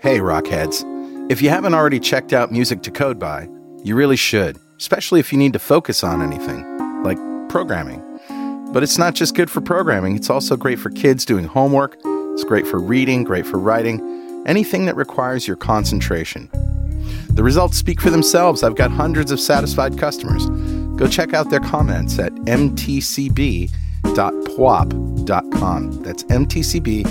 Hey, Rockheads. If you haven't already checked out Music to Code By, you really should, especially if you need to focus on anything, like programming. But it's not just good for programming, it's also great for kids doing homework, it's great for reading, great for writing, anything that requires your concentration. The results speak for themselves. I've got hundreds of satisfied customers. Go check out their comments at mtcb.pwop.com. That's mtcb.pwop.com.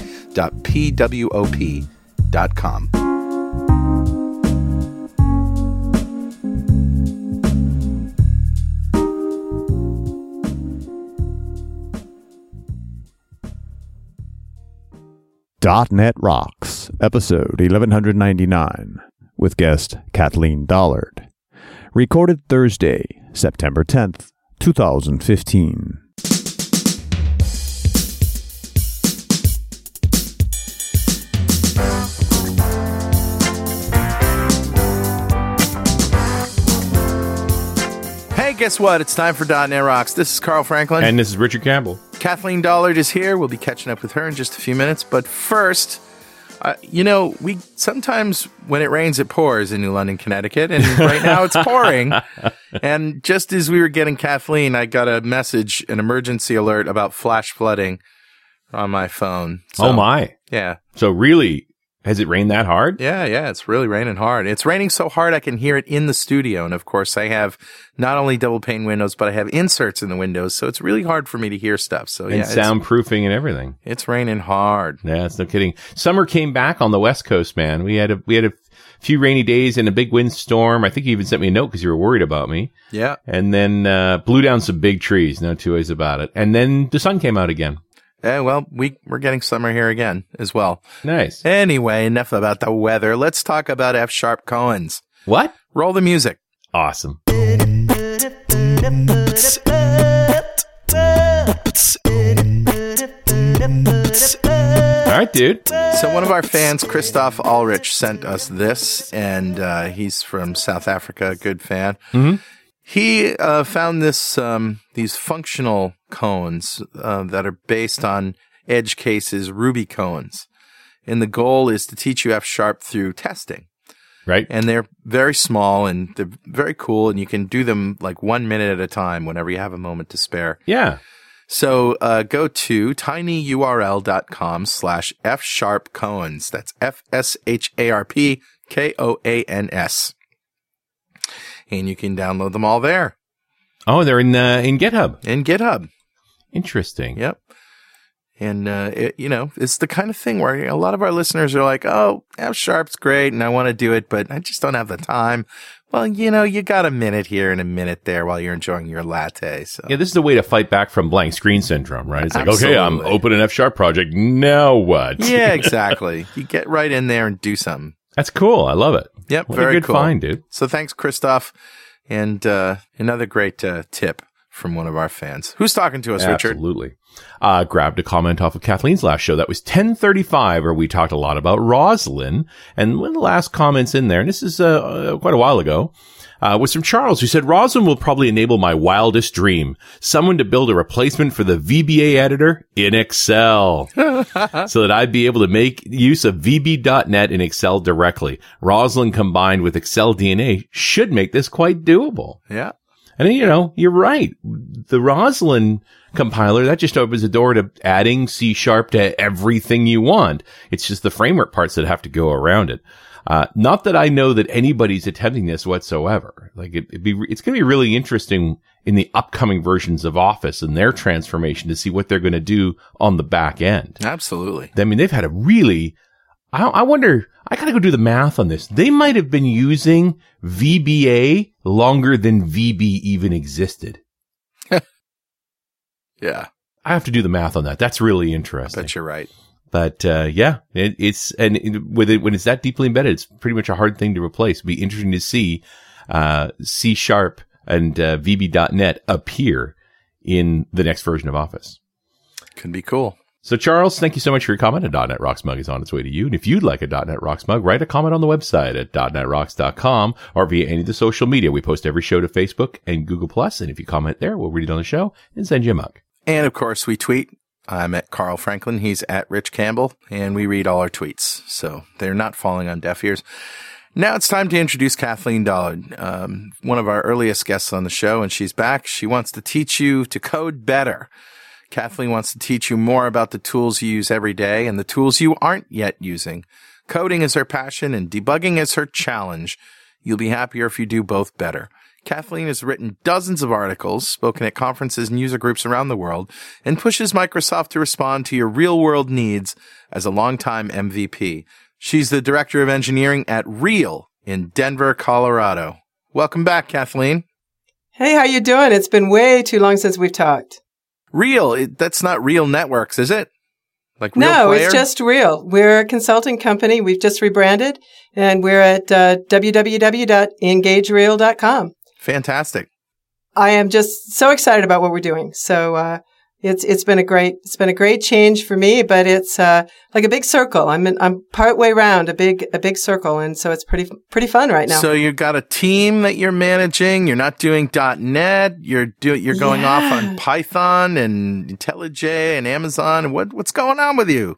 .NET Rocks, episode 1199, with guest Kathleen Dollard. Recorded Thursday, September 10th, 2015. Guess what? It's time for .NET Rocks. This is Carl Franklin. And this is Richard Campbell. Kathleen Dollard is here. We'll be catching up with her in just a few minutes. But first, uh, you know, we sometimes when it rains, it pours in New London, Connecticut, and right now it's pouring. And just as we were getting Kathleen, I got a message, an emergency alert about flash flooding on my phone. So, oh my. Yeah, So really, has it rained that hard? yeah, yeah. It's really raining hard. It's raining so hard I can hear it in the studio, and of course, I have not only double pane windows, but I have inserts in the windows, so it's really hard for me to hear stuff. So And yeah, soundproofing and everything. it's raining hard. Yeah, it's no kidding. Summer came back on the West Coast, man. We had a, we had a few rainy days and a big windstorm. I think you even sent me a note because you were worried about me. Yeah. And then, uh, blew down some big trees. No two ways about it. And then the sun came out again. Yeah, well, we we're getting summer here again as well. Nice. Anyway, enough about the weather. Let's talk about F sharp koans. What? Roll the music. Awesome. All right, dude. So one of our fans, Christoph Ulrich, sent us this, and uh, he's from South Africa, a good fan. Mhm. He uh, found this um, these functional koans uh, that are based on EdgeCase's Ruby koans, and the goal is to teach you F sharp through testing. Right. and they're very small and they're very cool and you can do them like one minute at a time whenever you have a moment to spare Yeah. so uh, go to tinyurl.com slash f sharp koans that's f-s-h-a-r-p k-o-a-n-s and you can download them all there Oh, they're in, uh, in GitHub. in github Interesting. Yep. And, uh, it, you know, it's the kind of thing where a lot of our listeners are like, oh, F sharp's great and I want to do it, but I just don't have the time. Well, you know, you got a minute here and a minute there while you're enjoying your latte. So, Yeah, this is a way to fight back from blank screen syndrome, right? It's like, okay, I'm open an F sharp project. Now what? yeah, exactly. you get right in there and do something. That's cool. I love it. Yep. What very good cool. find, dude. So thanks, Christoph. And, uh, another great, uh, tip from one of our fans. Who's talking to us, Richard? Absolutely. Uh, grabbed a comment off of Kathleen's last show. That was 1035, where we talked a lot about Roslyn. And one of the last comments in there, and this is, uh, uh quite a while ago, uh, was from Charles, who said, Roslyn will probably enable my wildest dream. Someone to build a replacement for the VBA editor in Excel. so that I'd be able to make use of VB.net in Excel directly. Roslyn combined with Excel DNA should make this quite doable. Yeah. And you know, you're right. The Roslyn compiler, that just opens the door to adding C sharp to everything you want. It's just the framework parts that have to go around it. Uh, not that I know that anybody's attempting this whatsoever. Like it, it'd be, it's going to be really interesting in the upcoming versions of Office and their transformation to see what they're going to do on the back end. Absolutely. I mean, they've had a really, I, I wonder, I gotta go do the math on this. They might have been using VBA longer than VB even existed. Yeah. I have to do the math on that. That's really interesting. Bet you're right. But, uh, yeah, it, it's, and it, with it, when it's that deeply embedded, it's pretty much a hard thing to replace. It'd be interesting to see, uh, C sharp and, uh, VB.net appear in the next version of Office. Can be cool. So, Charles, thank you so much for your comment. A .NET Rocks mug is on its way to you. And if you'd like a .NET Rocks mug, write a comment on the website at .NETRocks.com or via any of the social media. We post every show to Facebook and Google Plus, And if you comment there, we'll read it on the show and send you a mug. And of course, we tweet I'm at Carl Franklin. He's at Rich Campbell, and we read all our tweets. So they're not falling on deaf ears. Now it's time to introduce Kathleen Dollard, um, one of our earliest guests on the show, and she's back. She wants to teach you to code better. Kathleen wants to teach you more about the tools you use every day and the tools you aren't yet using. Coding is her passion and debugging is her challenge. You'll be happier if you do both better. Kathleen has written dozens of articles, spoken at conferences and user groups around the world, and pushes Microsoft to respond to your real world needs as a longtime MVP. She's the director of engineering at Real in Denver, Colorado. Welcome back, Kathleen. Hey, how you doing? It's been way too long since we've talked. Real, it, that's not Real Networks, is it? Like no, player? it's just real. We're a consulting company. We've just rebranded and we're at uh, www.engagereal.com. Fantastic. I am just so excited about what we're doing. So, uh, it's it's been a great it's been a great change for me, but it's uh, like a big circle. I'm in, I'm part way around a big a big circle, and so it's pretty pretty fun right now. So you've got a team that you're managing. You're not doing .NET. You're doing you're going yeah. off on Python and IntelliJ and Amazon. What what's going on with you?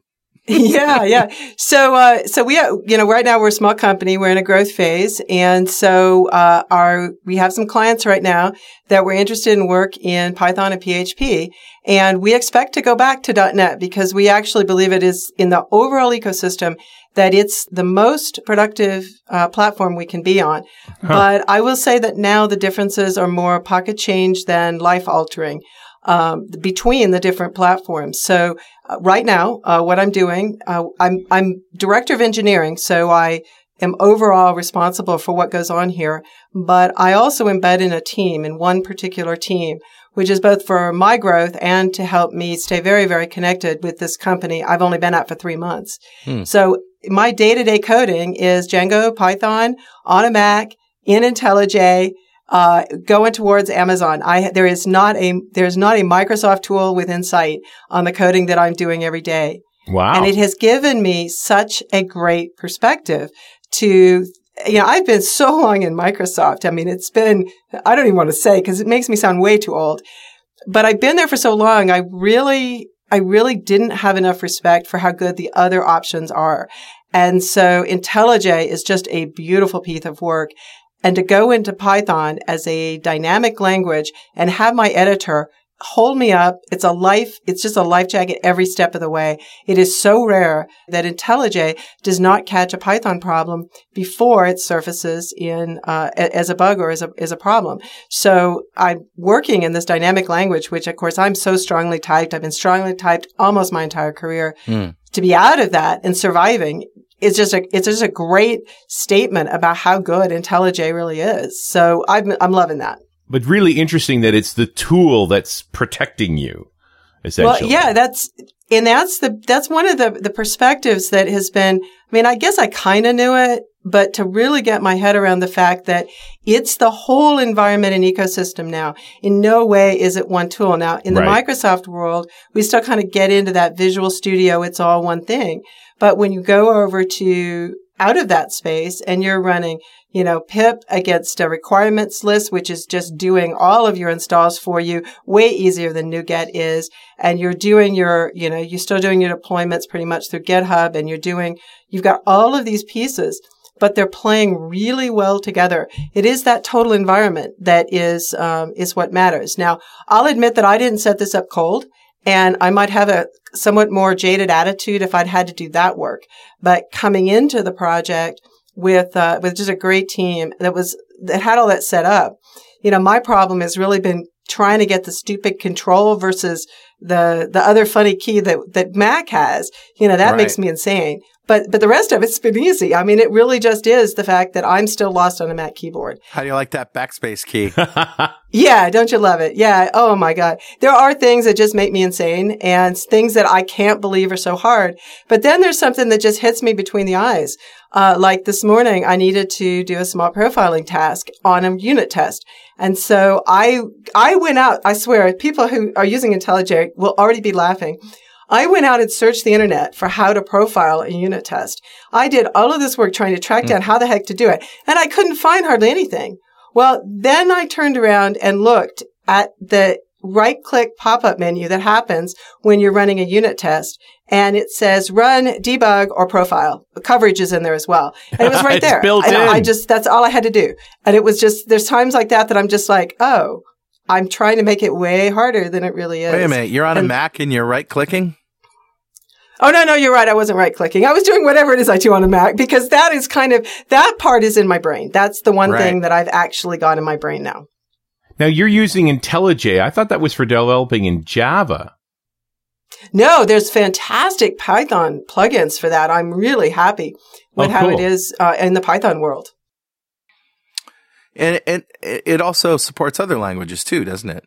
Yeah, yeah. So, uh, so we, are, you know, right now we're a small company. We're in a growth phase. And so, uh, our, we have some clients right now that we're interested in work in Python and PHP. And we expect to go back to .NET because we actually believe it is in the overall ecosystem that it's the most productive uh, platform we can be on. Huh. But I will say that now the differences are more pocket change than life altering um, between the different platforms. So uh, right now, uh, what I'm doing, uh, I'm I'm director of engineering, so I am overall responsible for what goes on here. But I also embed in a team, in one particular team, which is both for my growth and to help me stay very, very connected with this company. I've only been at for three months, hmm. so my day to day coding is Django, Python on a Mac in IntelliJ uh, going towards Amazon. I, there is not a, there's not a Microsoft tool within sight on the coding that I'm doing every day. Wow. And it has given me such a great perspective to, you know, I've been so long in Microsoft. I mean, it's been, I don't even want to say because it makes me sound way too old, but I've been there for so long. I really, I really didn't have enough respect for how good the other options are. And so IntelliJ is just a beautiful piece of work and to go into Python as a dynamic language and have my editor hold me up. It's a life, it's just a life jacket every step of the way. It is so rare that IntelliJ does not catch a Python problem before it surfaces in, uh, as a bug or as a, as a problem. So I'm working in this dynamic language, which of course I'm so strongly typed. I've been strongly typed almost my entire career. Mm. To be out of that and surviving it's just a it's just a great statement about how good IntelliJ really is. So I'm I'm loving that. But really interesting that it's the tool that's protecting you. Essentially. Well, yeah, that's and that's the that's one of the the perspectives that has been. I mean, I guess I kind of knew it, but to really get my head around the fact that it's the whole environment and ecosystem now. In no way is it one tool. Now, in the right. Microsoft world, we still kind of get into that Visual Studio. It's all one thing. But when you go over to out of that space and you're running, you know, pip against a requirements list, which is just doing all of your installs for you way easier than NuGet is. And you're doing your, you know, you're still doing your deployments pretty much through GitHub and you're doing, you've got all of these pieces, but they're playing really well together. It is that total environment that is, um, is what matters. Now, I'll admit that I didn't set this up cold. And I might have a somewhat more jaded attitude if I'd had to do that work. But coming into the project with, uh, with just a great team that was, that had all that set up, you know, my problem has really been trying to get the stupid control versus the, the other funny key that, that Mac has. You know, that right. makes me insane. But, but the rest of it's been easy. I mean, it really just is the fact that I'm still lost on a Mac keyboard. How do you like that backspace key? yeah. Don't you love it? Yeah. Oh my God. There are things that just make me insane and things that I can't believe are so hard. But then there's something that just hits me between the eyes. Uh, like this morning, I needed to do a small profiling task on a unit test. And so I, I went out, I swear, people who are using IntelliJ will already be laughing. I went out and searched the internet for how to profile a unit test. I did all of this work trying to track hmm. down how the heck to do it, and I couldn't find hardly anything. Well, then I turned around and looked at the right click pop up menu that happens when you're running a unit test. And it says run, debug, or profile. Coverage is in there as well. And it was right there. built and I in. just, that's all I had to do. And it was just, there's times like that that I'm just like, oh, I'm trying to make it way harder than it really is. Wait a minute. You're on a Mac and you're right clicking? Oh no, no, you're right. I wasn't right clicking. I was doing whatever it is I do on a Mac because that is kind of that part is in my brain. That's the one Right. thing that I've actually got in my brain now. Now you're using IntelliJ. I thought that was for developing in Java. No, there's fantastic Python plugins for that. I'm really happy with Oh, how it is uh, in the Python world. And it, it also supports other languages too, doesn't it?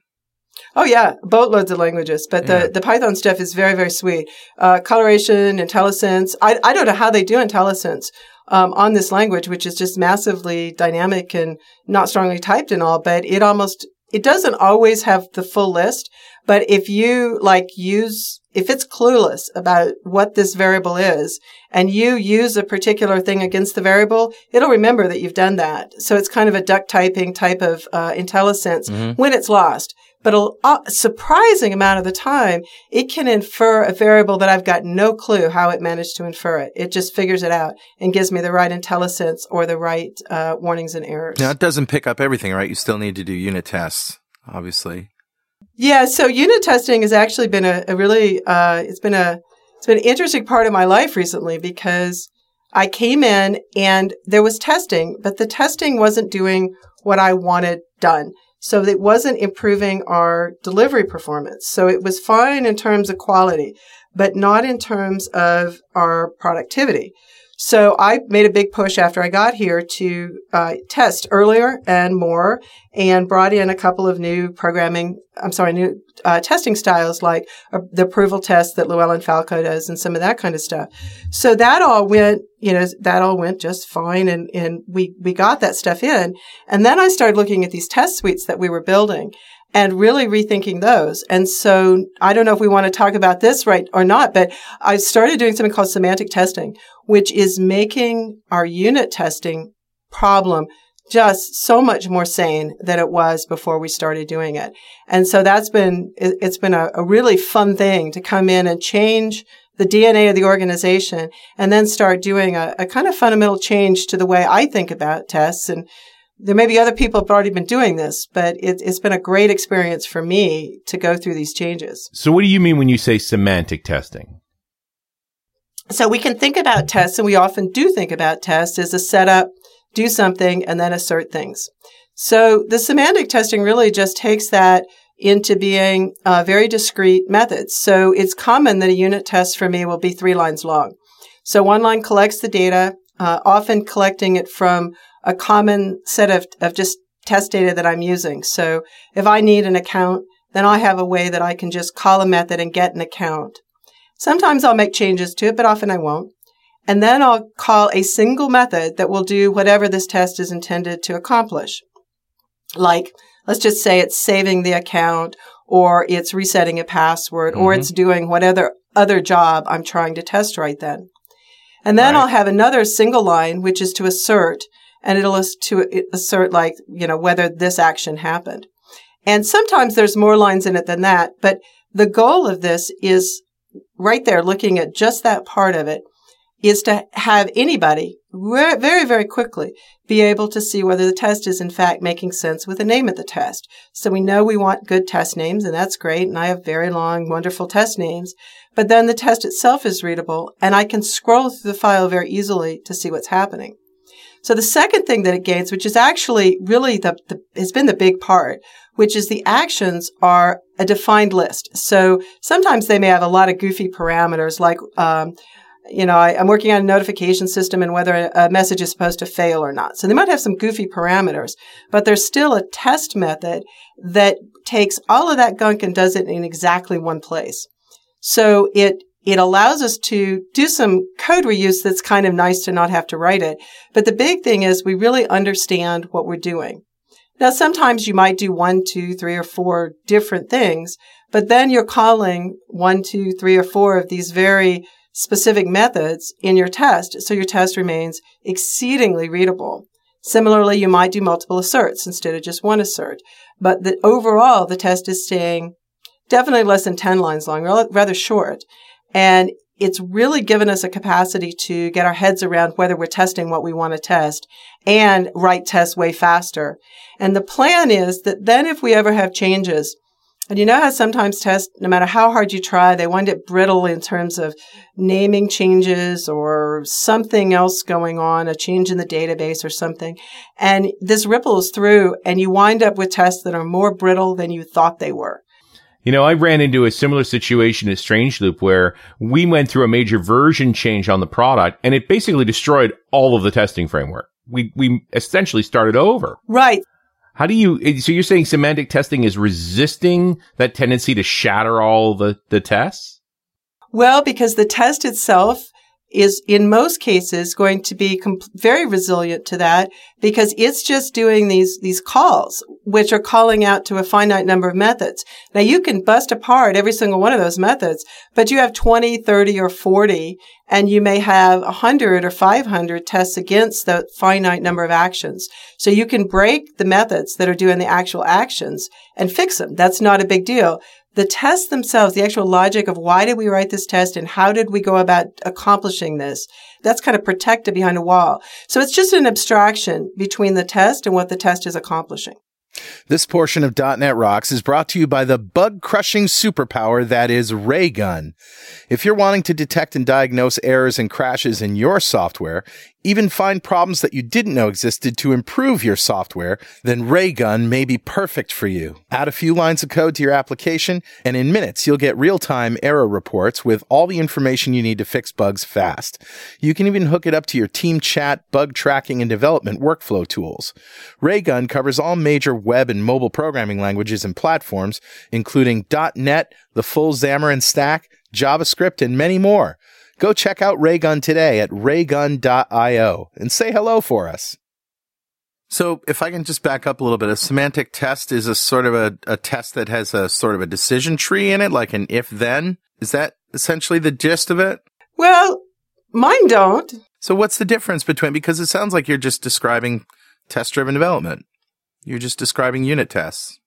Oh yeah, boatloads of languages, but Yeah. the, the Python stuff is very very sweet. Uh, coloration, IntelliSense. I I don't know how they do IntelliSense um, on this language, which is just massively dynamic and not strongly typed and all. But it almost it doesn't always have the full list. But if you like use if it's clueless about what this variable is and you use a particular thing against the variable, it'll remember that you've done that. So it's kind of a duck typing type of uh, IntelliSense Mhm. when it's lost. But a, a surprising amount of the time, it can infer a variable that I've got no clue how it managed to infer it. It just figures it out and gives me the right IntelliSense or the right uh, warnings and errors. Now, it doesn't pick up everything, right? You still need to do unit tests, obviously. Yeah, so unit testing has actually been a, a really uh, it's been a it's been an interesting part of my life recently because I came in and there was testing, but the testing wasn't doing what I wanted done. So it wasn't improving our delivery performance. So it was fine in terms of quality, but not in terms of our productivity. So I made a big push after I got here to uh, test earlier and more and brought in a couple of new programming, I'm sorry, new uh, testing styles like uh, the approval test that Llewellyn Falco does and some of that kind of stuff. So that all went, you know, that all went just fine and, and we, we got that stuff in. And then I started looking at these test suites that we were building and really rethinking those. And so I don't know if we want to talk about this right or not, but I started doing something called semantic testing, which is making our unit testing problem just so much more sane than it was before we started doing it. And so that's been, it- it's been a, a really fun thing to come in and change the DNA of the organization and then start doing a, a kind of fundamental change to the way I think about tests. And there may be other people who've already been doing this, but it, it's been a great experience for me to go through these changes. So what do you mean when you say semantic testing? So we can think about tests, and we often do think about tests as a setup, do something, and then assert things. So the semantic testing really just takes that into being uh, very discrete methods. So it's common that a unit test for me will be three lines long. So one line collects the data, uh, often collecting it from a common set of, of just test data that I'm using. So if I need an account, then I have a way that I can just call a method and get an account. Sometimes I'll make changes to it, but often I won't. And then I'll call a single method that will do whatever this test is intended to accomplish. Like, let's just say it's saving the account or it's resetting a password or Mhm. it's doing whatever other job I'm trying to test right then. And then Right. I'll have another single line, which is to assert, and it'll to assert like, you know, whether this action happened. And sometimes there's more lines in it than that, but the goal of this is right there looking at just that part of it is to have anybody very, very quickly be able to see whether the test is in fact making sense with the name of the test. So we know we want good test names and that's great. And I have very long, wonderful test names, but then the test itself is readable and I can scroll through the file very easily to see what's happening. So the second thing that it gains, which is actually really the, the has been the big part, which is the actions are a defined list. So sometimes they may have a lot of goofy parameters like, um, you know, I, I'm working on a notification system and whether a, a message is supposed to fail or not. So they might have some goofy parameters, but there's still a test method that takes all of that gunk and does it in exactly one place. So it it allows us to do some code reuse that's kind of nice to not have to write it. But the big thing is we really understand what we're doing. Now, sometimes you might do one, two, three, or four different things, but then you're calling one, two, three, or four of these very specific methods in your test. So your test remains exceedingly readable. Similarly, you might do multiple asserts instead of just one assert. But the, overall, the test is staying definitely less than 10 lines long, rather short. And it's really given us a capacity to get our heads around whether we're testing what we want to test and write tests way faster. And the plan is that then if we ever have changes, and you know how sometimes tests, no matter how hard you try, they wind up brittle in terms of naming changes or something else going on, a change in the database or something. And this ripples through and you wind up with tests that are more brittle than you thought they were. You know, I ran into a similar situation at Strangeloop where we went through a major version change on the product and it basically destroyed all of the testing framework. We, we essentially started over. Right. How do you, so you're saying semantic testing is resisting that tendency to shatter all the, the tests? Well, because the test itself is in most cases going to be comp- very resilient to that because it's just doing these, these calls, which are calling out to a finite number of methods. Now you can bust apart every single one of those methods, but you have 20, 30, or 40, and you may have 100 or 500 tests against the finite number of actions. So you can break the methods that are doing the actual actions and fix them. That's not a big deal the tests themselves, the actual logic of why did we write this test and how did we go about accomplishing this, that's kind of protected behind a wall. So it's just an abstraction between the test and what the test is accomplishing. This portion of .NET Rocks is brought to you by the bug-crushing superpower that is Raygun. If you're wanting to detect and diagnose errors and crashes in your software, even find problems that you didn't know existed to improve your software, then Raygun may be perfect for you. Add a few lines of code to your application, and in minutes you'll get real-time error reports with all the information you need to fix bugs fast. You can even hook it up to your team chat, bug tracking, and development workflow tools. Raygun covers all major web and mobile programming languages and platforms, including .NET, the full Xamarin stack, JavaScript, and many more. Go check out Raygun today at raygun.io and say hello for us. So if I can just back up a little bit, a semantic test is a sort of a, a test that has a sort of a decision tree in it, like an if then. Is that essentially the gist of it? Well, mine don't. So what's the difference between, because it sounds like you're just describing test driven development. You're just describing unit tests.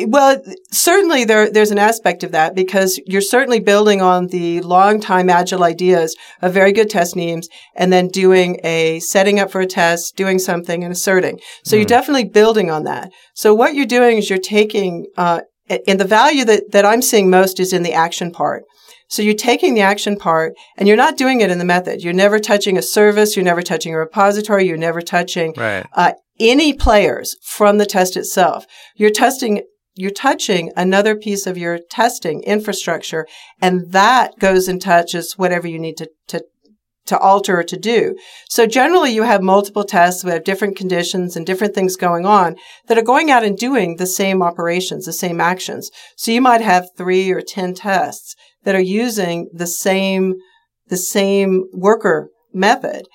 Well, certainly there, there's an aspect of that because you're certainly building on the long time agile ideas of very good test names and then doing a setting up for a test, doing something and asserting. So mm. you're hmm. definitely building on that. So what you're doing is you're taking, uh, and the value that, that I'm seeing most is in the action part. So you're taking the action part and you're not doing it in the method. You're never touching a service. You're never touching a repository. You're never touching right. uh, any players from the test itself. You're testing you're touching another piece of your testing infrastructure and that goes and touches whatever you need to, to, to alter or to do. So generally you have multiple tests, we have different conditions and different things going on that are going out and doing the same operations, the same actions. So you might have three or 10 tests that are using the same, the same worker method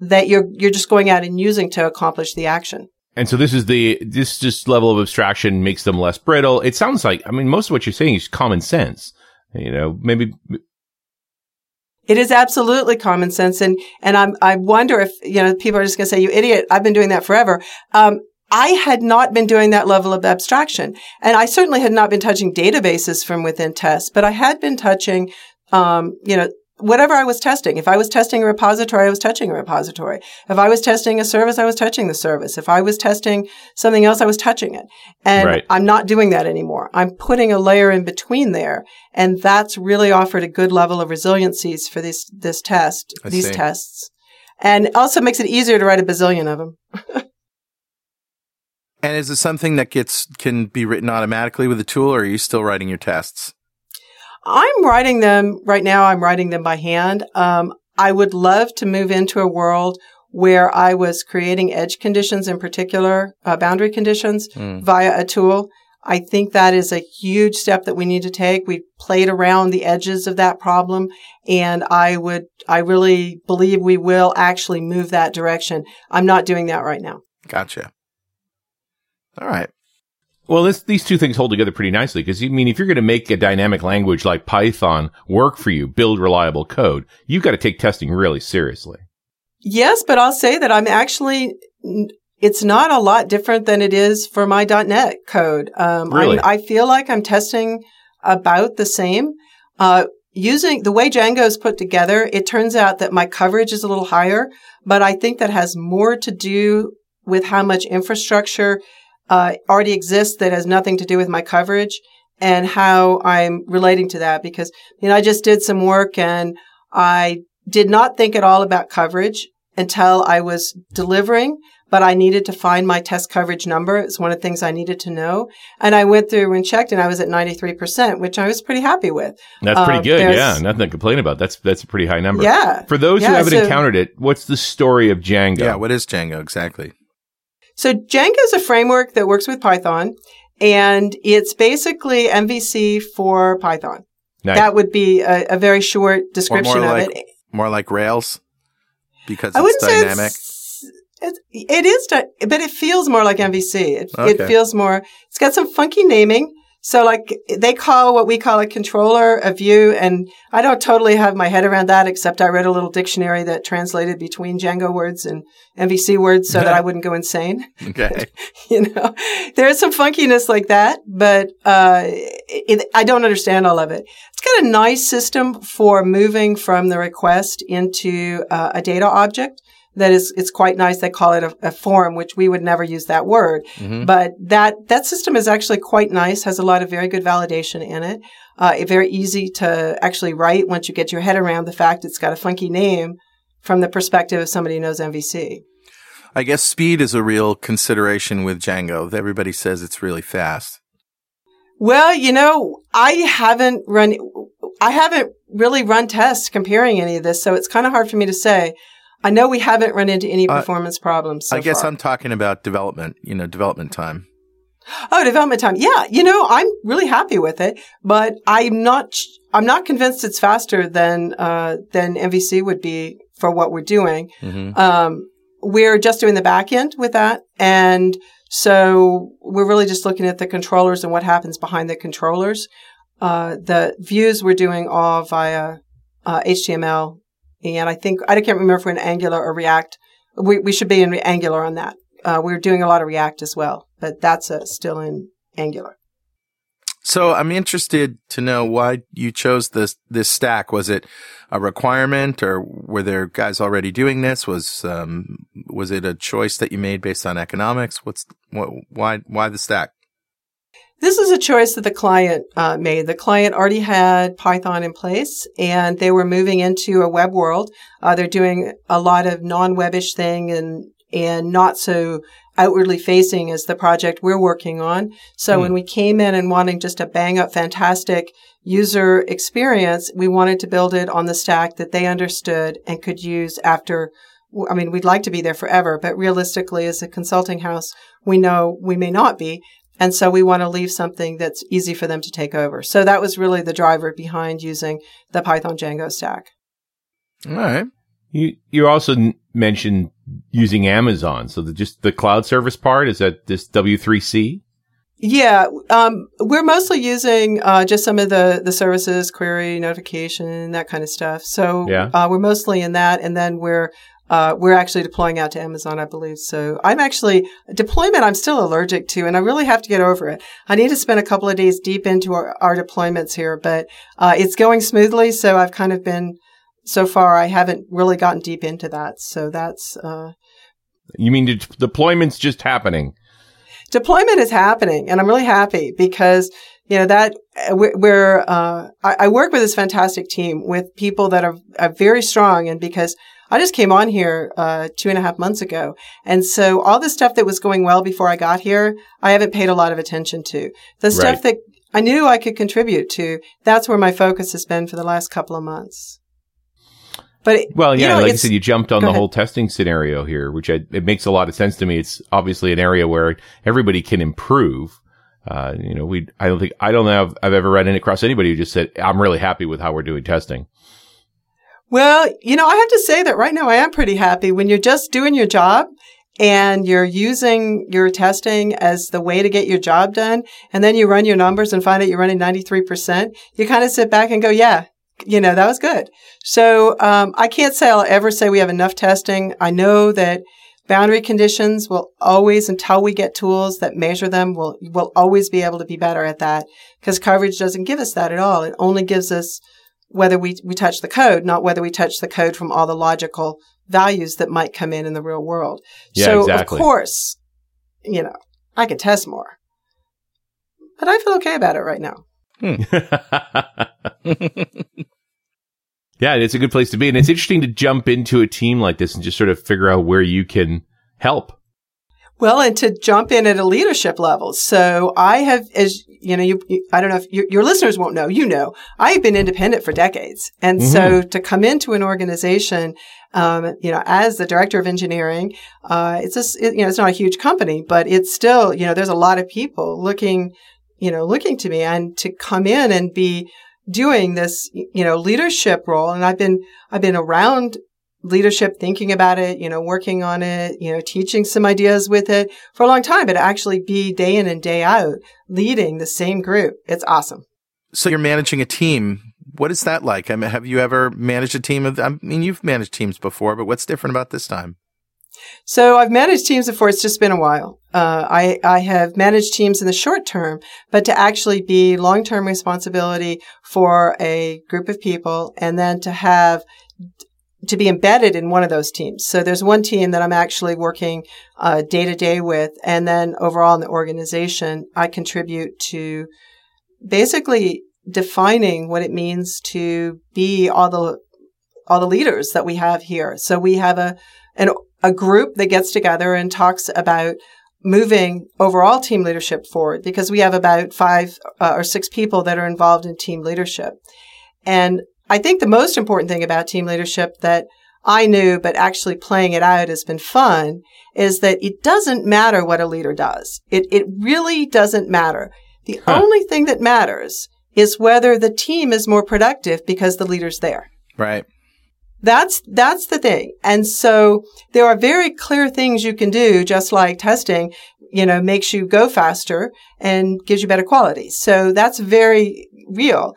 that you're, you're just going out and using to accomplish the action. And so this is the, this just level of abstraction makes them less brittle. It sounds like, I mean, most of what you're saying is common sense. You know, maybe. It is absolutely common sense. And, and I'm, I wonder if, you know, people are just going to say, you idiot. I've been doing that forever. Um, I had not been doing that level of abstraction. And I certainly had not been touching databases from within tests, but I had been touching, um, you know, whatever I was testing. If I was testing a repository, I was touching a repository. If I was testing a service, I was touching the service. If I was testing something else, I was touching it. And right. I'm not doing that anymore. I'm putting a layer in between there. And that's really offered a good level of resiliencies for this, this test, I these see. tests. And also makes it easier to write a bazillion of them. and is it something that gets, can be written automatically with the tool or are you still writing your tests? I'm writing them right now. I'm writing them by hand. Um, I would love to move into a world where I was creating edge conditions in particular, uh, boundary conditions mm. via a tool. I think that is a huge step that we need to take. We played around the edges of that problem and I would, I really believe we will actually move that direction. I'm not doing that right now. Gotcha. All right. Well, this, these two things hold together pretty nicely because, I mean, if you're going to make a dynamic language like Python work for you, build reliable code, you've got to take testing really seriously. Yes, but I'll say that I'm actually it's not a lot different than it is for my .NET code. Um, Really? I, I feel like I'm testing about the same. Uh, using the way Django is put together, it turns out that my coverage is a little higher, but I think that has more to do with how much infrastructure uh, already exists that has nothing to do with my coverage and how I'm relating to that because, you know, I just did some work and I did not think at all about coverage until I was delivering, but I needed to find my test coverage number. It's one of the things I needed to know. And I went through and checked and I was at 93%, which I was pretty happy with. That's Uh, pretty good. Yeah, nothing to complain about. That's that's a pretty high number. Yeah. For those who haven't so- encountered it, what's the story of Django? Yeah, what is Django exactly? So Django is a framework that works with Python and it's basically MVC for Python. Nice. That would be a, a very short description of like- it. More like Rails because I it's wouldn't say dynamic. it's, it's it is, but it feels more like MVC. It, Okay. it feels more. It's got some funky naming. So like they call what we call a controller a view, and I don't totally have my head around that. Except I read a little dictionary that translated between Django words and MVC words so that I wouldn't go insane. Okay. you know, there's some funkiness like that, but uh, it, I don't understand all of it. It's got a nice system for moving from the request into uh, a data object. That is, it's quite nice. They call it a, a form, which we would never use that word, Mhm. but that that system is actually quite nice. Has a lot of very good validation in it. Uh, it very easy to actually write once you get your head around the fact it's got a funky name from the perspective of somebody who knows MVC. I guess speed is a real consideration with Django. Everybody says it's really fast. Well, you know, I haven't run, I haven't really run tests comparing any of this, so it's kind of hard for me to say. I know we haven't run into any Uh, performance problems. So I guess far. I'm talking about development, you know, development time. Oh, development time. Yeah, you know, I'm really happy with it, but I'm not. I'm not convinced it's faster than uh, than MVC would be for what we're doing. hmm Um, we're just doing the back end with that, and so we're really just looking at the controllers and what happens behind the controllers. Uh, the views we're doing all via uh, HTML, and I think I can't remember if we're in Angular or React. We we should be in Angular on that. Uh, we're doing a lot of React as well, but that's uh, still in Angular. So I'm interested to know why you chose this this stack. Was it a requirement, or were there guys already doing this? Was um, was it a choice that you made based on economics? What's what, why why the stack? This is a choice that the client uh, made. The client already had Python in place, and they were moving into a web world. Uh, they're doing a lot of non-webish thing and and not so outwardly facing as the project we're working on. So Hmm. when we came in and wanting just a bang up fantastic user experience, we wanted to build it on the stack that they understood and could use after. I mean, we'd like to be there forever, but realistically, as a consulting house, we know we may not be. And so we want to leave something that's easy for them to take over. So that was really the driver behind using the Python Django stack. All right. You you also n- mentioned using Amazon, so the, just the cloud service part is that this W3C. Yeah, um, we're mostly using uh, just some of the the services, query, notification, that kind of stuff. So Yeah. uh, we're mostly in that, and then we're uh, we're actually deploying out to Amazon, I believe. So I'm actually deployment. I'm still allergic to, and I really have to get over it. I need to spend a couple of days deep into our, our deployments here, but uh, it's going smoothly. So I've kind of been so far. I haven't really gotten deep into that. So that's uh, You mean de- deployment's just happening? deployment is happening and I'm really happy because, you know, that uh, we're, we're uh, I, I work with this fantastic team with people that are, are very strong and because I just came on here, uh, two and a half months ago. And so all the stuff that was going well before I got here, I haven't paid a lot of attention to. The stuff that I knew I could contribute to, that's where my focus has been for the last couple of months. But it, Well, you yeah, know, like you said, you jumped on the ahead. whole testing scenario here, which I, it makes a lot of sense to me. It's obviously an area where everybody can improve. Uh, you know, we, I don't think, I don't know if I've ever run across anybody who just said, I'm really happy with how we're doing testing. Well, you know, I have to say that right now I am pretty happy when you're just doing your job and you're using your testing as the way to get your job done. And then you run your numbers and find out you're running 93%. You kind of sit back and go, yeah, you know, that was good. So, um, I can't say I'll ever say we have enough testing. I know that boundary conditions will always, until we get tools that measure them, we'll, we'll always be able to be better at that because coverage doesn't give us that at all. It only gives us whether we, we touch the code, not whether we touch the code from all the logical values that might come in in the real world. Yeah, so exactly. of course, you know, I could test more, but I feel okay about it right now. Hmm. yeah, it's a good place to be. And it's interesting to jump into a team like this and just sort of figure out where you can help. Well, and to jump in at a leadership level. So I have, as you know, you, you I don't know if you, your listeners won't know, you know, I have been independent for decades. And mm-hmm. so to come into an organization, um, you know, as the director of engineering, uh, it's just, it, you know, it's not a huge company, but it's still, you know, there's a lot of people looking, you know, looking to me and to come in and be doing this, you know, leadership role. And I've been, I've been around leadership, thinking about it, you know, working on it, you know, teaching some ideas with it for a long time, but actually be day in and day out leading the same group. It's awesome. So you're managing a team. What is that like? I mean, have you ever managed a team of, I mean, you've managed teams before, but what's different about this time? So I've managed teams before. It's just been a while. Uh, I, I have managed teams in the short term, but to actually be long-term responsibility for a group of people and then to have to be embedded in one of those teams. So there's one team that I'm actually working day to day with, and then overall in the organization, I contribute to basically defining what it means to be all the all the leaders that we have here. So we have a an, a group that gets together and talks about moving overall team leadership forward because we have about five uh, or six people that are involved in team leadership. And I think the most important thing about team leadership that I knew, but actually playing it out has been fun is that it doesn't matter what a leader does. It, it really doesn't matter. The huh. only thing that matters is whether the team is more productive because the leader's there. Right. That's, that's the thing. And so there are very clear things you can do, just like testing, you know, makes you go faster and gives you better quality. So that's very real.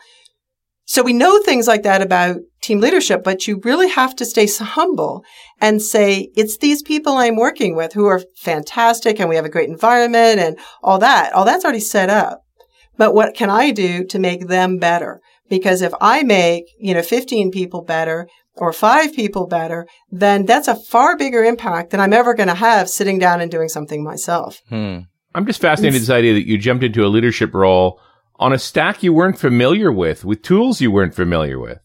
So we know things like that about team leadership, but you really have to stay humble and say, it's these people I'm working with who are fantastic and we have a great environment and all that. All that's already set up. But what can I do to make them better? Because if I make, you know, 15 people better or five people better, then that's a far bigger impact than I'm ever going to have sitting down and doing something myself. Hmm. I'm just fascinated with this idea that you jumped into a leadership role on a stack you weren't familiar with, with tools you weren't familiar with.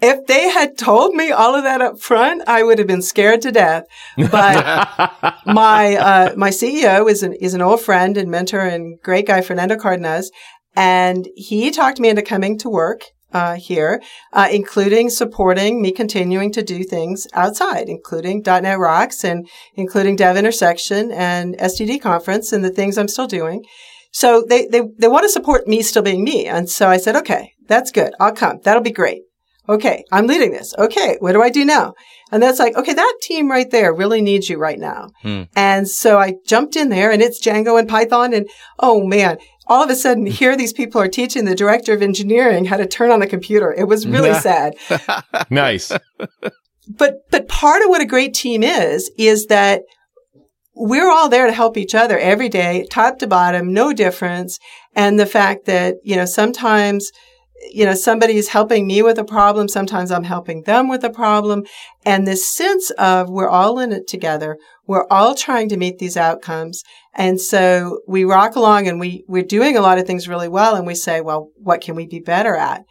If they had told me all of that up front, I would have been scared to death. But my uh, my CEO is an is an old friend and mentor and great guy, Fernando Cardenas, and he talked me into coming to work uh, here, uh, including supporting me continuing to do things outside, including .NET Rocks and including Dev Intersection and SDD Conference and the things I'm still doing. So they, they, they want to support me still being me. And so I said, okay, that's good. I'll come. That'll be great. Okay. I'm leading this. Okay. What do I do now? And that's like, okay, that team right there really needs you right now. Hmm. And so I jumped in there and it's Django and Python. And oh man, all of a sudden here these people are teaching the director of engineering how to turn on a computer. It was really sad. nice. But, but part of what a great team is, is that we're all there to help each other every day, top to bottom, no difference. And the fact that, you know, sometimes, you know, somebody's helping me with a problem. Sometimes I'm helping them with a problem. And this sense of we're all in it together. We're all trying to meet these outcomes. And so we rock along and we, we're doing a lot of things really well. And we say, well, what can we be better at?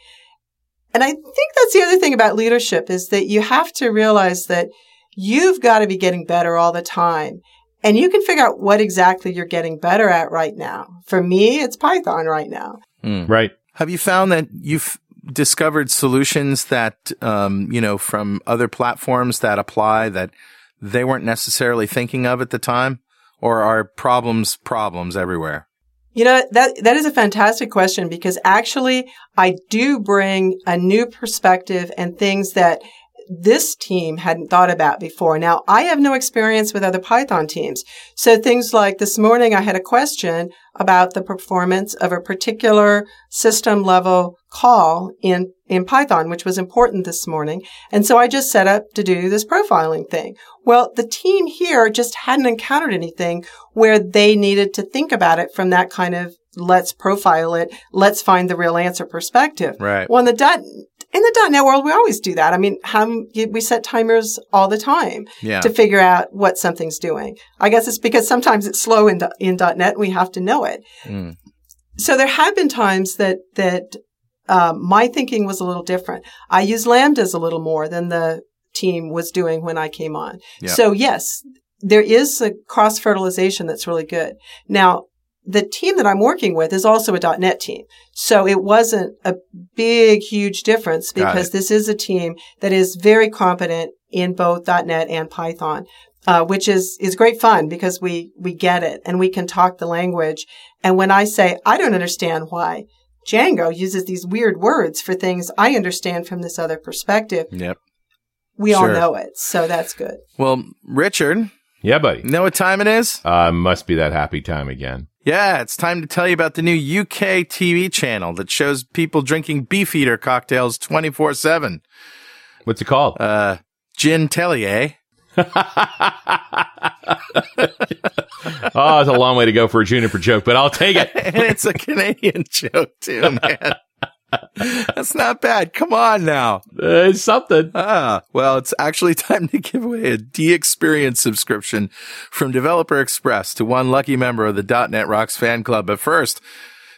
And I think that's the other thing about leadership is that you have to realize that you've got to be getting better all the time. And you can figure out what exactly you're getting better at right now. For me, it's Python right now. Mm. Right. Have you found that you've discovered solutions that, um, you know, from other platforms that apply that they weren't necessarily thinking of at the time? Or are problems problems everywhere? You know, that, that is a fantastic question because actually I do bring a new perspective and things that this team hadn't thought about before. Now, I have no experience with other Python teams. So things like this morning, I had a question about the performance of a particular system level call in, in Python, which was important this morning. And so I just set up to do this profiling thing. Well, the team here just hadn't encountered anything where they needed to think about it from that kind of let's profile it, let's find the real answer perspective. Right. Well, in the dot, in the dot .NET world, we always do that. I mean, how, we set timers all the time Yeah. to figure out what something's doing. I guess it's because sometimes it's slow in, in .NET and we have to know it. Mm. So there have been times that, that, um, my thinking was a little different. I use lambdas a little more than the team was doing when I came on. Yeah. So yes, there is a cross fertilization that's really good. Now, the team that I'm working with is also a .NET team. So it wasn't a big, huge difference because this is a team that is very competent in both .NET and Python. Uh, which is, is great fun because we, we get it and we can talk the language. And when I say, I don't understand why Django uses these weird words for things I understand from this other perspective, Yep. we all know it. So that's good. Well, Richard, Yeah, buddy. you know what time it is? Uh, must be that happy time again. Yeah, it's time to tell you about the new UK TV channel that shows people drinking Beefeater cocktails 24 7. What's it called? Uh, Gin Tellier. oh, it's a long way to go for a juniper joke, but I'll take it. and it's a Canadian joke too, man. That's not bad. Come on now. Uh, it's something. Ah, well, it's actually time to give away a DXperience subscription from Developer Express to one lucky member of the .NET Rocks fan club. But first,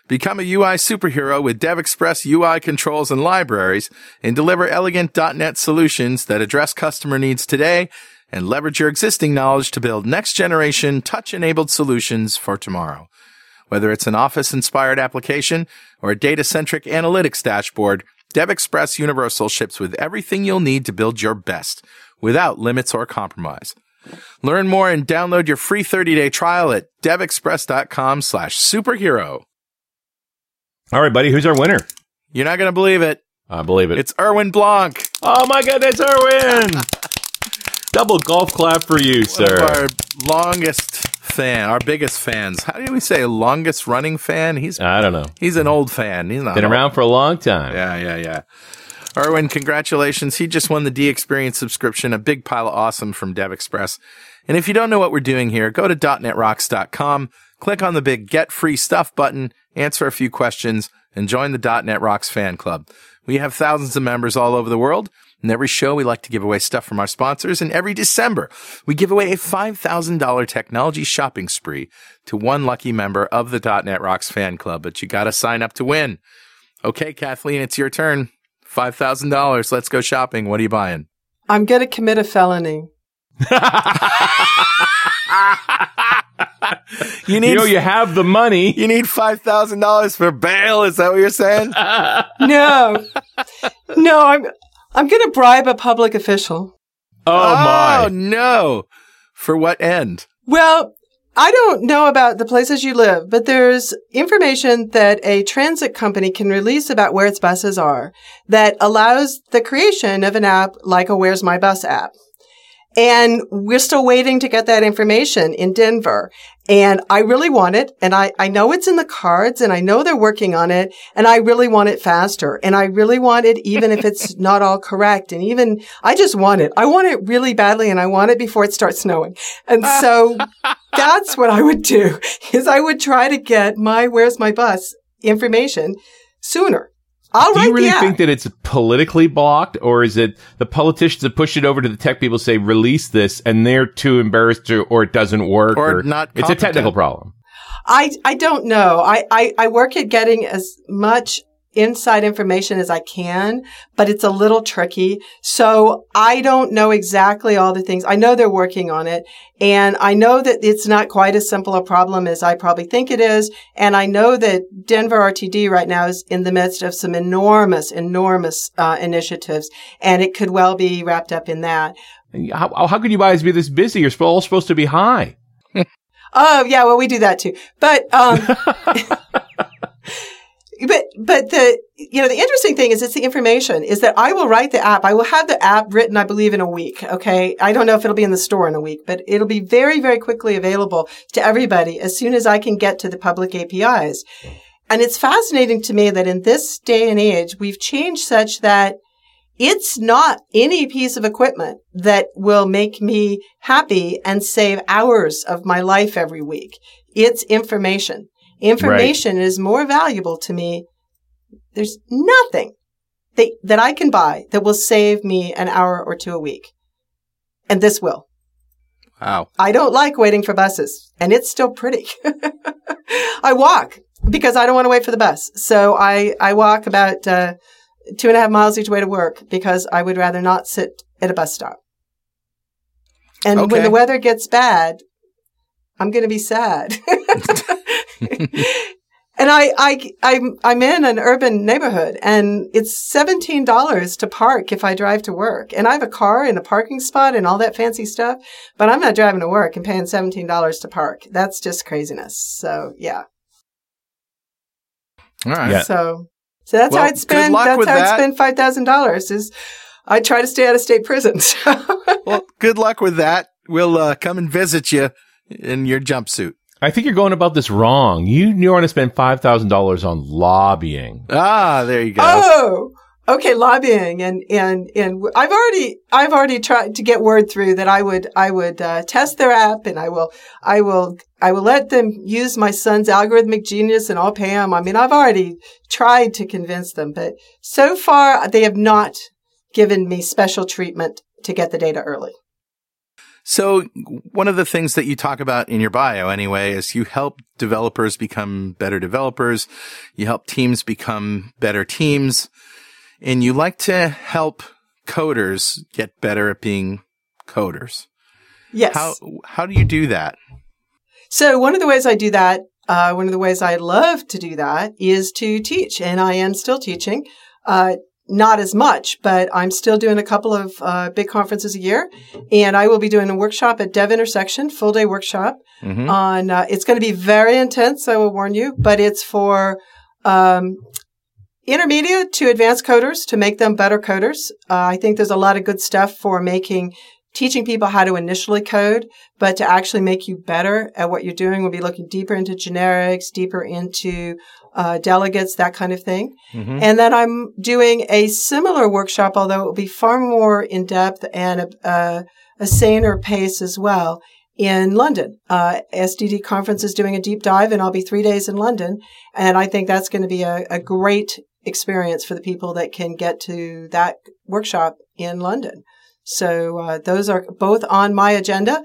become a UI superhero with DevExpress UI controls and libraries and deliver elegant .NET solutions that address customer needs today and leverage your existing knowledge to build next generation touch-enabled solutions for tomorrow. Whether it's an Office inspired application or a data centric analytics dashboard, DevExpress Universal ships with everything you'll need to build your best without limits or compromise. Learn more and download your free 30 day trial at devexpress.com slash superhero. All right, buddy. Who's our winner? You're not going to believe it. I believe it. It's Erwin Blanc, oh my goodness, Erwin! Double golf clap for you, one sir. our longest fan, our biggest fans. How do we say longest running fan? He's, I don't know. he's an old fan. He's not Been old. around for a long time. Yeah, yeah, yeah. Erwin, congratulations. He just won the DXperience subscription, a big pile of awesome from DevExpress. And if you don't know what we're doing here, go to .netrocks.com, click on the big Get Free Stuff button, answer a few questions, and join the .NET Rocks fan club. We have thousands of members all over the world. And every show, we like to give away stuff from our sponsors. And every December, we give away a $5,000 technology shopping spree to one lucky member of the .NET Rocks fan club. But you got to sign up to win. Okay, Kathleen, it's your turn. $5,000. Let's go shopping. What are you buying? I'm going to commit a felony. You need You know, you have the money. you need $5,000 for bail. Is that what you're saying? No, no, I'm, I'm going to bribe a public official. Oh, oh my. Oh, no. For what end? Well, I don't know about the places you live, but there's information that a transit company can release about where its buses are that allows the creation of an app like a Where's My Bus app. And we're still waiting to get that information in Denver. And I really want it. And I, I know it's in the cards and I know they're working on it. And I really want it faster. And I really want it even if it's not all correct. And even, I just want it. I want it really badly and I want it before it starts snowing. And so that's what I would do is I would try to get my Where's My Bus information sooner. I'll Do you really think that it's politically blocked, or is it the politicians that push it over to the tech people say release this, and they're too embarrassed to, or it doesn't work, Or not It's a technical problem. I, I don't know. I, I, I work at getting as much inside information as I can, but it's a little tricky. So I don't know exactly all the things. I know they're working on it and I know that it's not quite as simple a problem as I probably think it is. And I know that Denver RTD right now is in the midst of some enormous, enormous uh, initiatives and it could well be wrapped up in that. How, how could you guys be this busy? You're all supposed to be high. Oh, yeah. Well, we do that too. But, um, but but the you know the interesting thing is it's the information is that I will write the app. I will have the app written, I believe, in a week. Okay, I don't know if it'll be in the store in a week, but it'll be very very quickly available to everybody as soon as I can get to the public APIs. And it's fascinating to me that in this day and age, we've changed such that it's not any piece of equipment that will make me happy and save hours of my life every week. It's information. Information right. is more valuable to me. There's nothing that, that I can buy that will save me an hour or two a week. And this will. Wow. I don't like waiting for buses and it's still pretty. I walk because I don't want to wait for the bus. So I, I walk about, uh, two and a half miles each way to work because I would rather not sit at a bus stop. And okay. when the weather gets bad, I'm going to be sad. and I, I, I'm, I'm in an urban neighborhood and it's $17 to park if I drive to work. And I have a car and a parking spot and all that fancy stuff, but I'm not driving to work and paying $17 to park. That's just craziness. So yeah. All right. Yeah. So, so that's well, how I'd spend, that's how that. I'd spend $5,000 is I try to stay out of state prison. well, good luck with that. We'll uh, come and visit you in your jumpsuit. I think you're going about this wrong. You you want to spend five thousand dollars on lobbying. Ah, there you go. Oh, okay, lobbying, and and and I've already I've already tried to get word through that I would I would uh, test their app, and I will I will I will let them use my son's algorithmic genius, and I'll pay them. I mean, I've already tried to convince them, but so far they have not given me special treatment to get the data early. So one of the things that you talk about in your bio anyway is you help developers become better developers. You help teams become better teams and you like to help coders get better at being coders. Yes. How, how do you do that? So one of the ways I do that, uh, one of the ways I love to do that is to teach and I am still teaching. Uh, not as much, but I'm still doing a couple of uh, big conferences a year, and I will be doing a workshop at Dev Intersection, full day workshop. Mm-hmm. On uh, it's going to be very intense. I will warn you, but it's for um, intermediate to advanced coders to make them better coders. Uh, I think there's a lot of good stuff for making teaching people how to initially code, but to actually make you better at what you're doing. We'll be looking deeper into generics, deeper into uh, delegates, that kind of thing. Mm-hmm. And then I'm doing a similar workshop, although it will be far more in depth and a, a, a saner pace as well in London. Uh, SDD conference is doing a deep dive and I'll be three days in London. And I think that's going to be a, a great experience for the people that can get to that workshop in London. So uh, those are both on my agenda.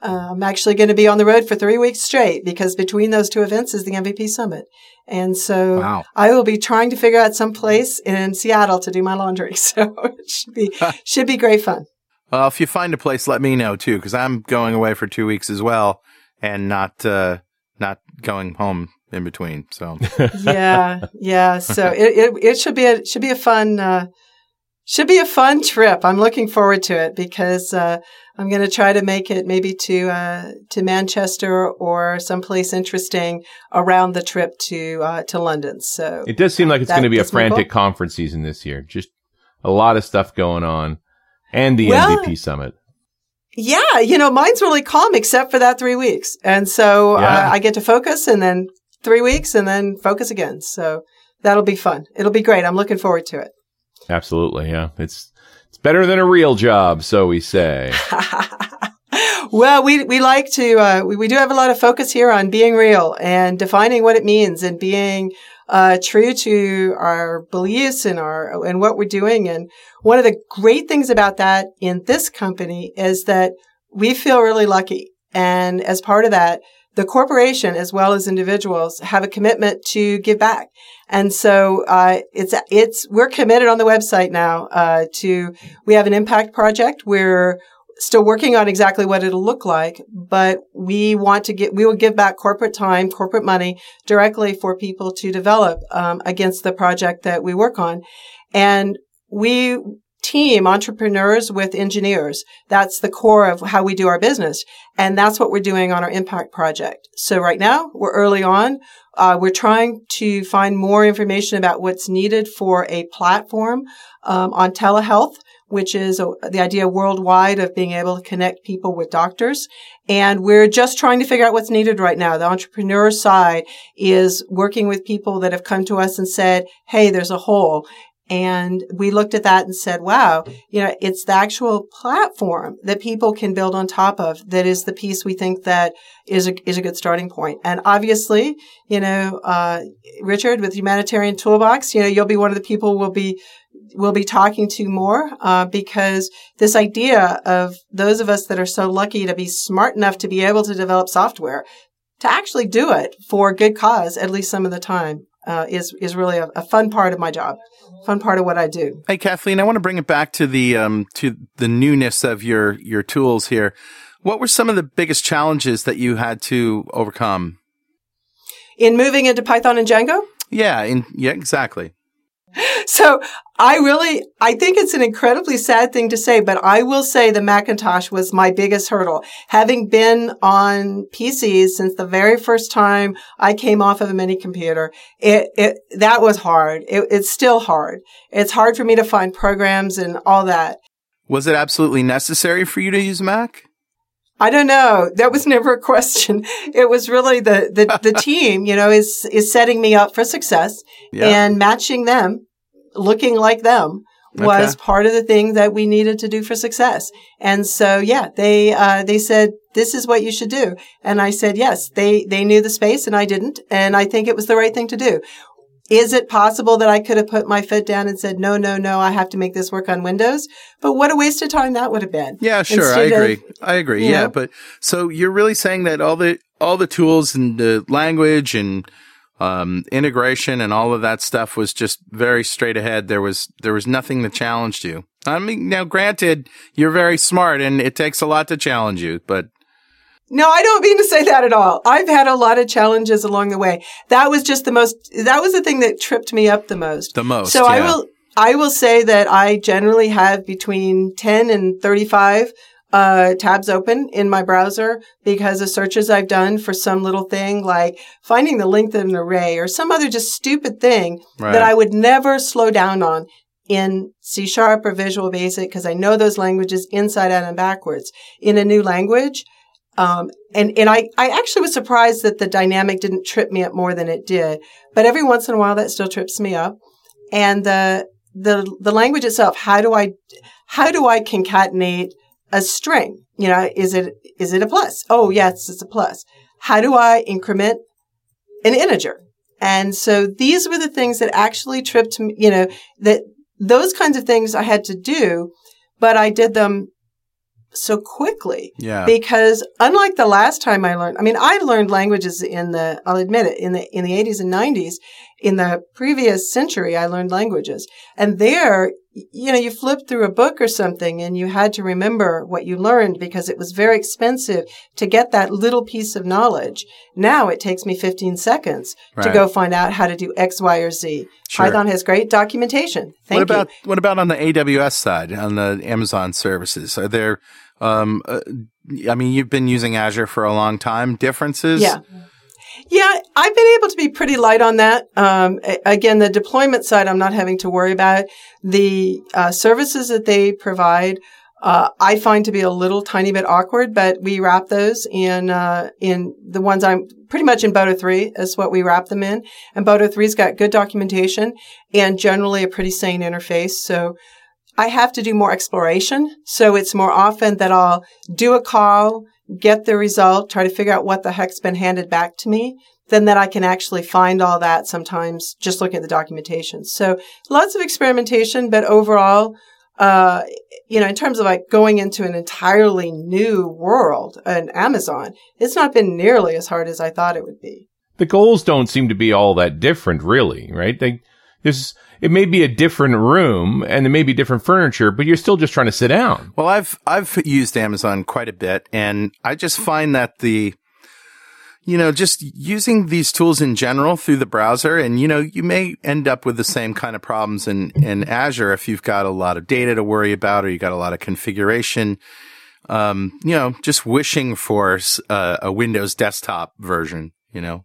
Uh, I'm actually going to be on the road for three weeks straight because between those two events is the MVP Summit. And so wow. I will be trying to figure out some place in Seattle to do my laundry. So it should be, should be great fun. Well, if you find a place, let me know too, because I'm going away for two weeks as well and not, uh, not going home in between. So yeah, yeah. So it, it, it should be a, should be a fun, uh, should be a fun trip. I'm looking forward to it because uh, I'm going to try to make it maybe to uh, to Manchester or someplace interesting around the trip to uh, to London. So it does seem like it's going to be a frantic conference season this year. Just a lot of stuff going on, and the well, MVP summit. Yeah, you know, mine's really calm except for that three weeks, and so uh. I get to focus, and then three weeks, and then focus again. So that'll be fun. It'll be great. I'm looking forward to it. Absolutely. Yeah. It's, it's better than a real job. So we say. well, we, we like to, uh, we, we do have a lot of focus here on being real and defining what it means and being, uh, true to our beliefs and our, and what we're doing. And one of the great things about that in this company is that we feel really lucky. And as part of that, the corporation as well as individuals have a commitment to give back. And so, uh, it's, it's, we're committed on the website now, uh, to, we have an impact project. We're still working on exactly what it'll look like, but we want to get, we will give back corporate time, corporate money directly for people to develop, um, against the project that we work on. And we team entrepreneurs with engineers. That's the core of how we do our business. And that's what we're doing on our impact project. So right now we're early on. Uh, we're trying to find more information about what's needed for a platform um, on telehealth which is a, the idea worldwide of being able to connect people with doctors. And we're just trying to figure out what's needed right now. The entrepreneur side is working with people that have come to us and said, Hey, there's a hole. And we looked at that and said, wow, you know, it's the actual platform that people can build on top of that is the piece we think that is a, is a good starting point. And obviously, you know, uh, Richard with Humanitarian Toolbox, you know, you'll be one of the people we'll be, we'll be talking to more, uh, because this idea of those of us that are so lucky to be smart enough to be able to develop software to actually do it for good cause, at least some of the time, uh, is, is really a, a fun part of my job fun part of what I do. Hey, Kathleen, I want to bring it back to the um, to the newness of your your tools here. What were some of the biggest challenges that you had to overcome in moving into Python and Django? Yeah, in yeah, exactly. So I really, I think it's an incredibly sad thing to say, but I will say the Macintosh was my biggest hurdle. Having been on PCs since the very first time I came off of a mini computer, it, it, that was hard. It, it's still hard. It's hard for me to find programs and all that. Was it absolutely necessary for you to use Mac? I don't know. That was never a question. It was really the, the, the team, you know, is, is setting me up for success yeah. and matching them, looking like them was okay. part of the thing that we needed to do for success. And so, yeah, they, uh, they said, this is what you should do. And I said, yes, they, they knew the space and I didn't. And I think it was the right thing to do. Is it possible that I could have put my foot down and said, no, no, no, I have to make this work on Windows? But what a waste of time that would have been. Yeah, sure. Instead I agree. Of, I agree. Yeah. Know, but so you're really saying that all the, all the tools and the language and, um, integration and all of that stuff was just very straight ahead. There was, there was nothing that challenged you. I mean, now granted, you're very smart and it takes a lot to challenge you, but no, I don't mean to say that at all. I've had a lot of challenges along the way. That was just the most, that was the thing that tripped me up the most. The most. So yeah. I will, I will say that I generally have between 10 and 35 uh, tabs open in my browser because of searches I've done for some little thing like finding the length of an array or some other just stupid thing right. that I would never slow down on in C sharp or Visual Basic because I know those languages inside out and backwards. In a new language, um, and, and I, I actually was surprised that the dynamic didn't trip me up more than it did. But every once in a while that still trips me up. And the, the, the language itself, how do I, how do I concatenate a string? You know, is it, is it a plus? Oh, yes, it's a plus. How do I increment an integer? And so these were the things that actually tripped me, you know, that those kinds of things I had to do, but I did them so quickly. Yeah. Because unlike the last time I learned, I mean, I learned languages in the, I'll admit it, in the, in the 80s and 90s. In the previous century, I learned languages. And there, you know, you flipped through a book or something and you had to remember what you learned because it was very expensive to get that little piece of knowledge. Now it takes me 15 seconds right. to go find out how to do X, Y, or Z. Sure. Python has great documentation. Thank what about, you. What about on the AWS side, on the Amazon services? Are there um, uh, I mean, you've been using Azure for a long time. Differences? Yeah. Yeah, I've been able to be pretty light on that. Um, again, the deployment side, I'm not having to worry about. The uh, services that they provide, uh, I find to be a little tiny bit awkward, but we wrap those in uh, in the ones I'm pretty much in Boto 3 is what we wrap them in. And Boto 3's got good documentation and generally a pretty sane interface. So I have to do more exploration. So it's more often that I'll do a call, get the result, try to figure out what the heck's been handed back to me, then that I can actually find all that sometimes just looking at the documentation. So lots of experimentation, but overall, uh, you know, in terms of like going into an entirely new world, an Amazon, it's not been nearly as hard as I thought it would be. The goals don't seem to be all that different, really, right? They, there's, it may be a different room and there may be different furniture, but you're still just trying to sit down. Well, I've, I've used Amazon quite a bit and I just find that the, you know, just using these tools in general through the browser. And, you know, you may end up with the same kind of problems in, in Azure if you've got a lot of data to worry about or you got a lot of configuration. Um, you know, just wishing for uh, a Windows desktop version, you know.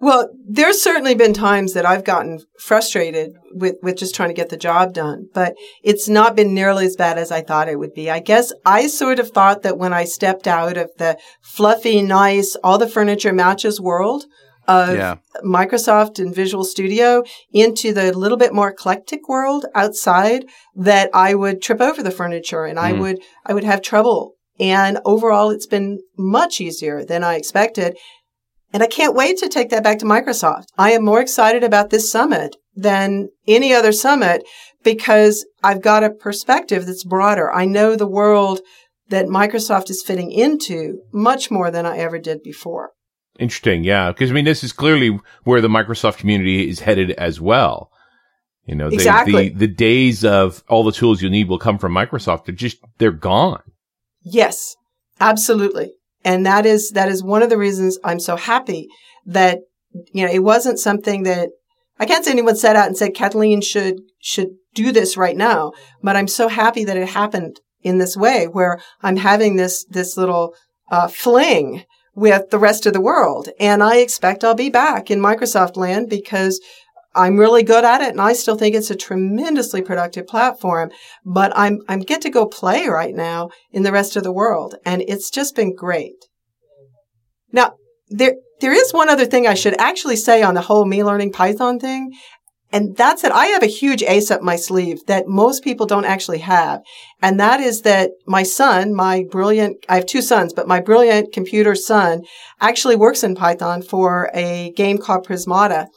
Well, there's certainly been times that I've gotten frustrated with, with just trying to get the job done, but it's not been nearly as bad as I thought it would be. I guess I sort of thought that when I stepped out of the fluffy, nice, all the furniture matches world of yeah. Microsoft and Visual Studio into the little bit more eclectic world outside that I would trip over the furniture and mm. I would, I would have trouble. And overall, it's been much easier than I expected. And I can't wait to take that back to Microsoft. I am more excited about this summit than any other summit because I've got a perspective that's broader. I know the world that Microsoft is fitting into much more than I ever did before. Interesting. Yeah. Because I mean, this is clearly where the Microsoft community is headed as well. You know, exactly. the, the days of all the tools you need will come from Microsoft. They're just, they're gone. Yes, absolutely. And that is, that is one of the reasons I'm so happy that, you know, it wasn't something that I can't say anyone set out and said Kathleen should, should do this right now, but I'm so happy that it happened in this way where I'm having this, this little, uh, fling with the rest of the world. And I expect I'll be back in Microsoft land because I'm really good at it and I still think it's a tremendously productive platform, but I'm, I'm get to go play right now in the rest of the world. And it's just been great. Now, there, there is one other thing I should actually say on the whole me learning Python thing. And that's that I have a huge ace up my sleeve that most people don't actually have. And that is that my son, my brilliant, I have two sons, but my brilliant computer son actually works in Python for a game called Prismata.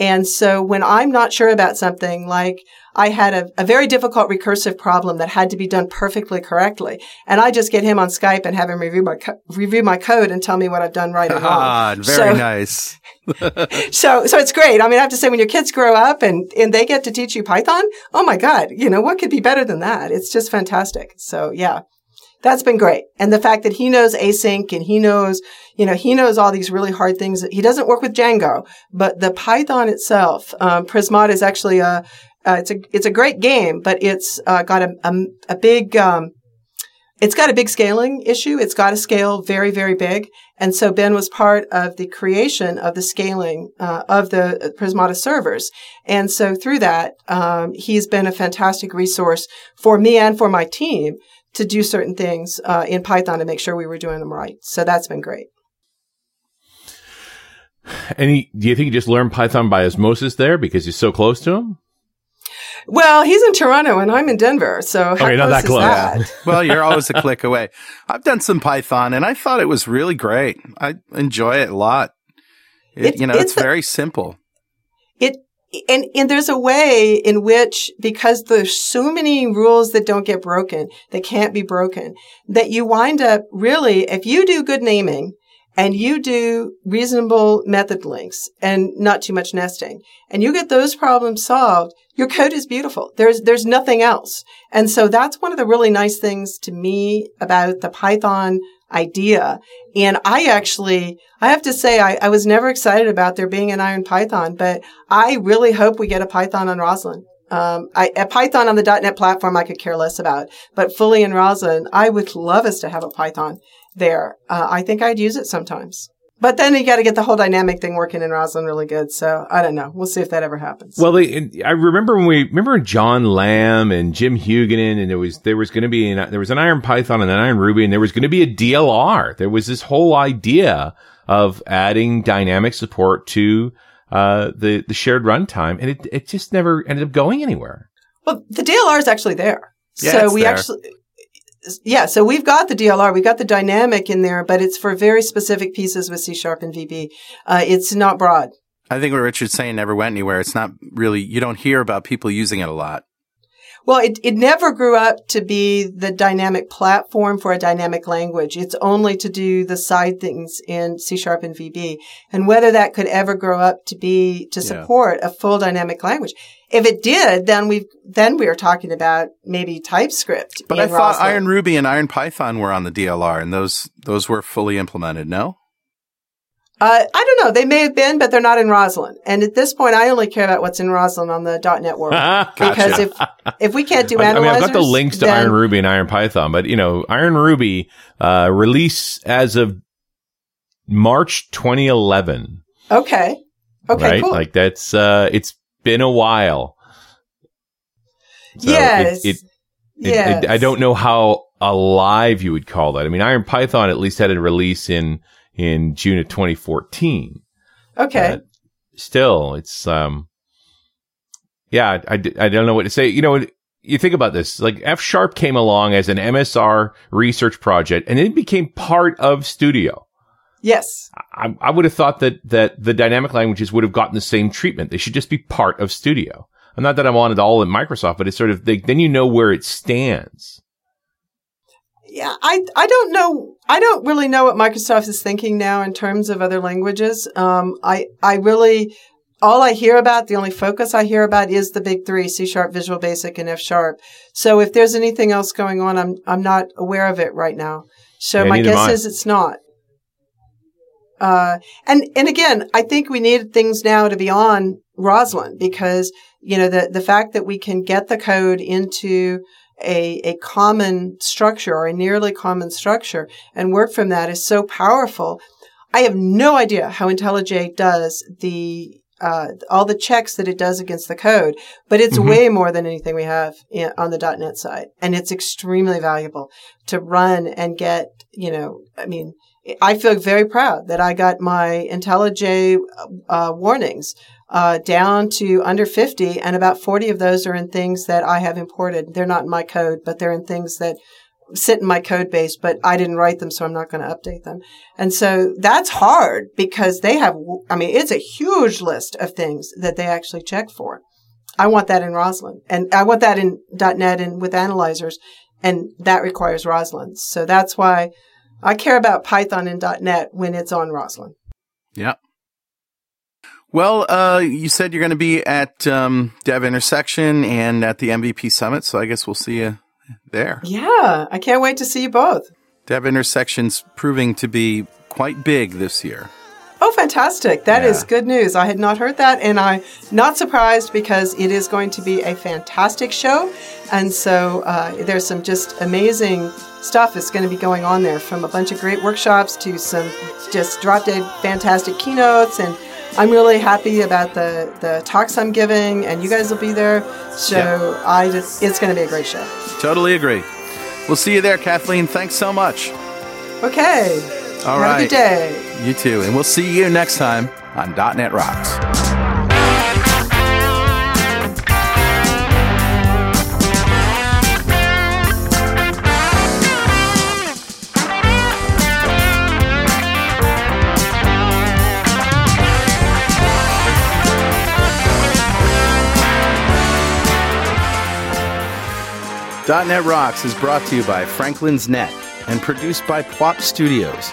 And so when I'm not sure about something, like I had a, a, very difficult recursive problem that had to be done perfectly correctly, and I just get him on Skype and have him review my co- review my code and tell me what I've done right or wrong. Ah, very so, nice. so so it's great. I mean, I have to say, when your kids grow up and and they get to teach you Python, oh my god, you know what could be better than that? It's just fantastic. So yeah, that's been great. And the fact that he knows async and he knows, you know, he knows all these really hard things. He doesn't work with Django, but the Python itself, um, Prismata is actually a, uh, it's a, it's a great game, but it's, uh, got a, a, a big, um, it's got a big scaling issue. It's got to scale very, very big. And so Ben was part of the creation of the scaling uh, of the Prismata servers. And so through that, um, he's been a fantastic resource for me and for my team to do certain things uh, in Python to make sure we were doing them right. So that's been great. Any? Do you think you just learned Python by osmosis there because you're so close to him? Well, he's in Toronto and I'm in Denver, so how okay, not that close. That? well, you're always a click away. I've done some Python and I thought it was really great. I enjoy it a lot. It, it, you know, it's, it's very simple. It and and there's a way in which because there's so many rules that don't get broken that can't be broken that you wind up really if you do good naming and you do reasonable method links and not too much nesting and you get those problems solved your code is beautiful. There's there's nothing else. And so that's one of the really nice things to me about the python idea. And I actually, I have to say, I, I, was never excited about there being an Iron Python, but I really hope we get a Python on Roslyn. Um, I, a Python on the .NET platform I could care less about, but fully in Roslyn, I would love us to have a Python there. Uh, I think I'd use it sometimes. But then you got to get the whole dynamic thing working in Roslyn really good. So I don't know. We'll see if that ever happens. Well, they, I remember when we remember John Lam and Jim Hugunin, and there was there was going to be an, there was an Iron Python and an Iron Ruby, and there was going to be a DLR. There was this whole idea of adding dynamic support to uh, the the shared runtime, and it it just never ended up going anywhere. Well, the DLR is actually there. Yeah, so we there. actually yeah, so we've got the DLR, we've got the dynamic in there, but it's for very specific pieces with C sharp and VB. Uh, it's not broad. I think what Richard's saying never went anywhere. It's not really, you don't hear about people using it a lot. Well, it, it never grew up to be the dynamic platform for a dynamic language. It's only to do the side things in C sharp and VB. And whether that could ever grow up to be, to support yeah. a full dynamic language. If it did, then we then we were talking about maybe TypeScript. But I thought Roslyn. Iron Ruby and Iron Python were on the DLR and those, those were fully implemented, no? Uh, I don't know. They may have been, but they're not in Roslyn. And at this point, I only care about what's in Roslyn on the .NET world. Because if if we can't do I, I mean, I've got the links to then- Iron Ruby and Iron Python, but you know, Iron Ruby uh, release as of March 2011. Okay. Okay. right? Cool. Like that's uh, it's been a while. So yes. It, it, yes. it- I don't know how alive you would call that. I mean, Iron Python at least had a release in in June of 2014. Okay. Still, it's um, yeah, I, I, I don't know what to say. You know, you think about this. Like F Sharp came along as an MSR research project, and it became part of Studio. Yes. I, I would have thought that that the dynamic languages would have gotten the same treatment. They should just be part of Studio. And not that I'm on it all in Microsoft, but it's sort of they, then you know where it stands. Yeah, I I don't know. I don't really know what Microsoft is thinking now in terms of other languages. Um, I I really all I hear about, the only focus I hear about is the big three: C sharp, Visual Basic, and F sharp. So if there's anything else going on, I'm I'm not aware of it right now. So Yeah, my guess is it's not. Uh, and and again, I think we need things now to be on Roslyn because you know the the fact that we can get the code into a, a common structure or a nearly common structure and work from that is so powerful. I have no idea how IntelliJ does the uh, all the checks that it does against the code, but it's Mhm. way more than anything we have in, on the .NET side, and it's extremely valuable to run and get. You know, I mean, I feel very proud that I got my IntelliJ uh, warnings uh, down to under 50, and about 40 of those are in things that I have imported. They're not in my code, but they're in things that sit in my code base, but I didn't write them, so I'm not going to update them. And so that's hard because they have, I mean, it's a huge list of things that they actually check for. I want that in Roslyn, and I want that in .NET and with analyzers, and that requires Roslyn. So that's why I care about Python and .NET when it's on Roslyn. Yeah. Well, uh, you said you're going to be at um, Dev Intersection and at the MVP Summit, so I guess we'll see you there. Yeah, I can't wait to see you both. Dev Intersection's proving to be quite big this year. Oh, fantastic. That is Yeah. good news. I had not heard that, and I'm not surprised because it is going to be a fantastic show. And so uh, there's some just amazing stuff that's going to be going on there from a bunch of great workshops to some just drop dead fantastic keynotes. And I'm really happy about the, the talks I'm giving, and you guys will be there. So Yeah. I just, it's going to be a great show. Totally agree. We'll see you there, Kathleen. Thanks so much. Okay. All Have right. a good day. You too. And we'll see you next time on .NET Rocks. .NET Rocks is brought to you by Franklins.Net and produced by PWOP Studios,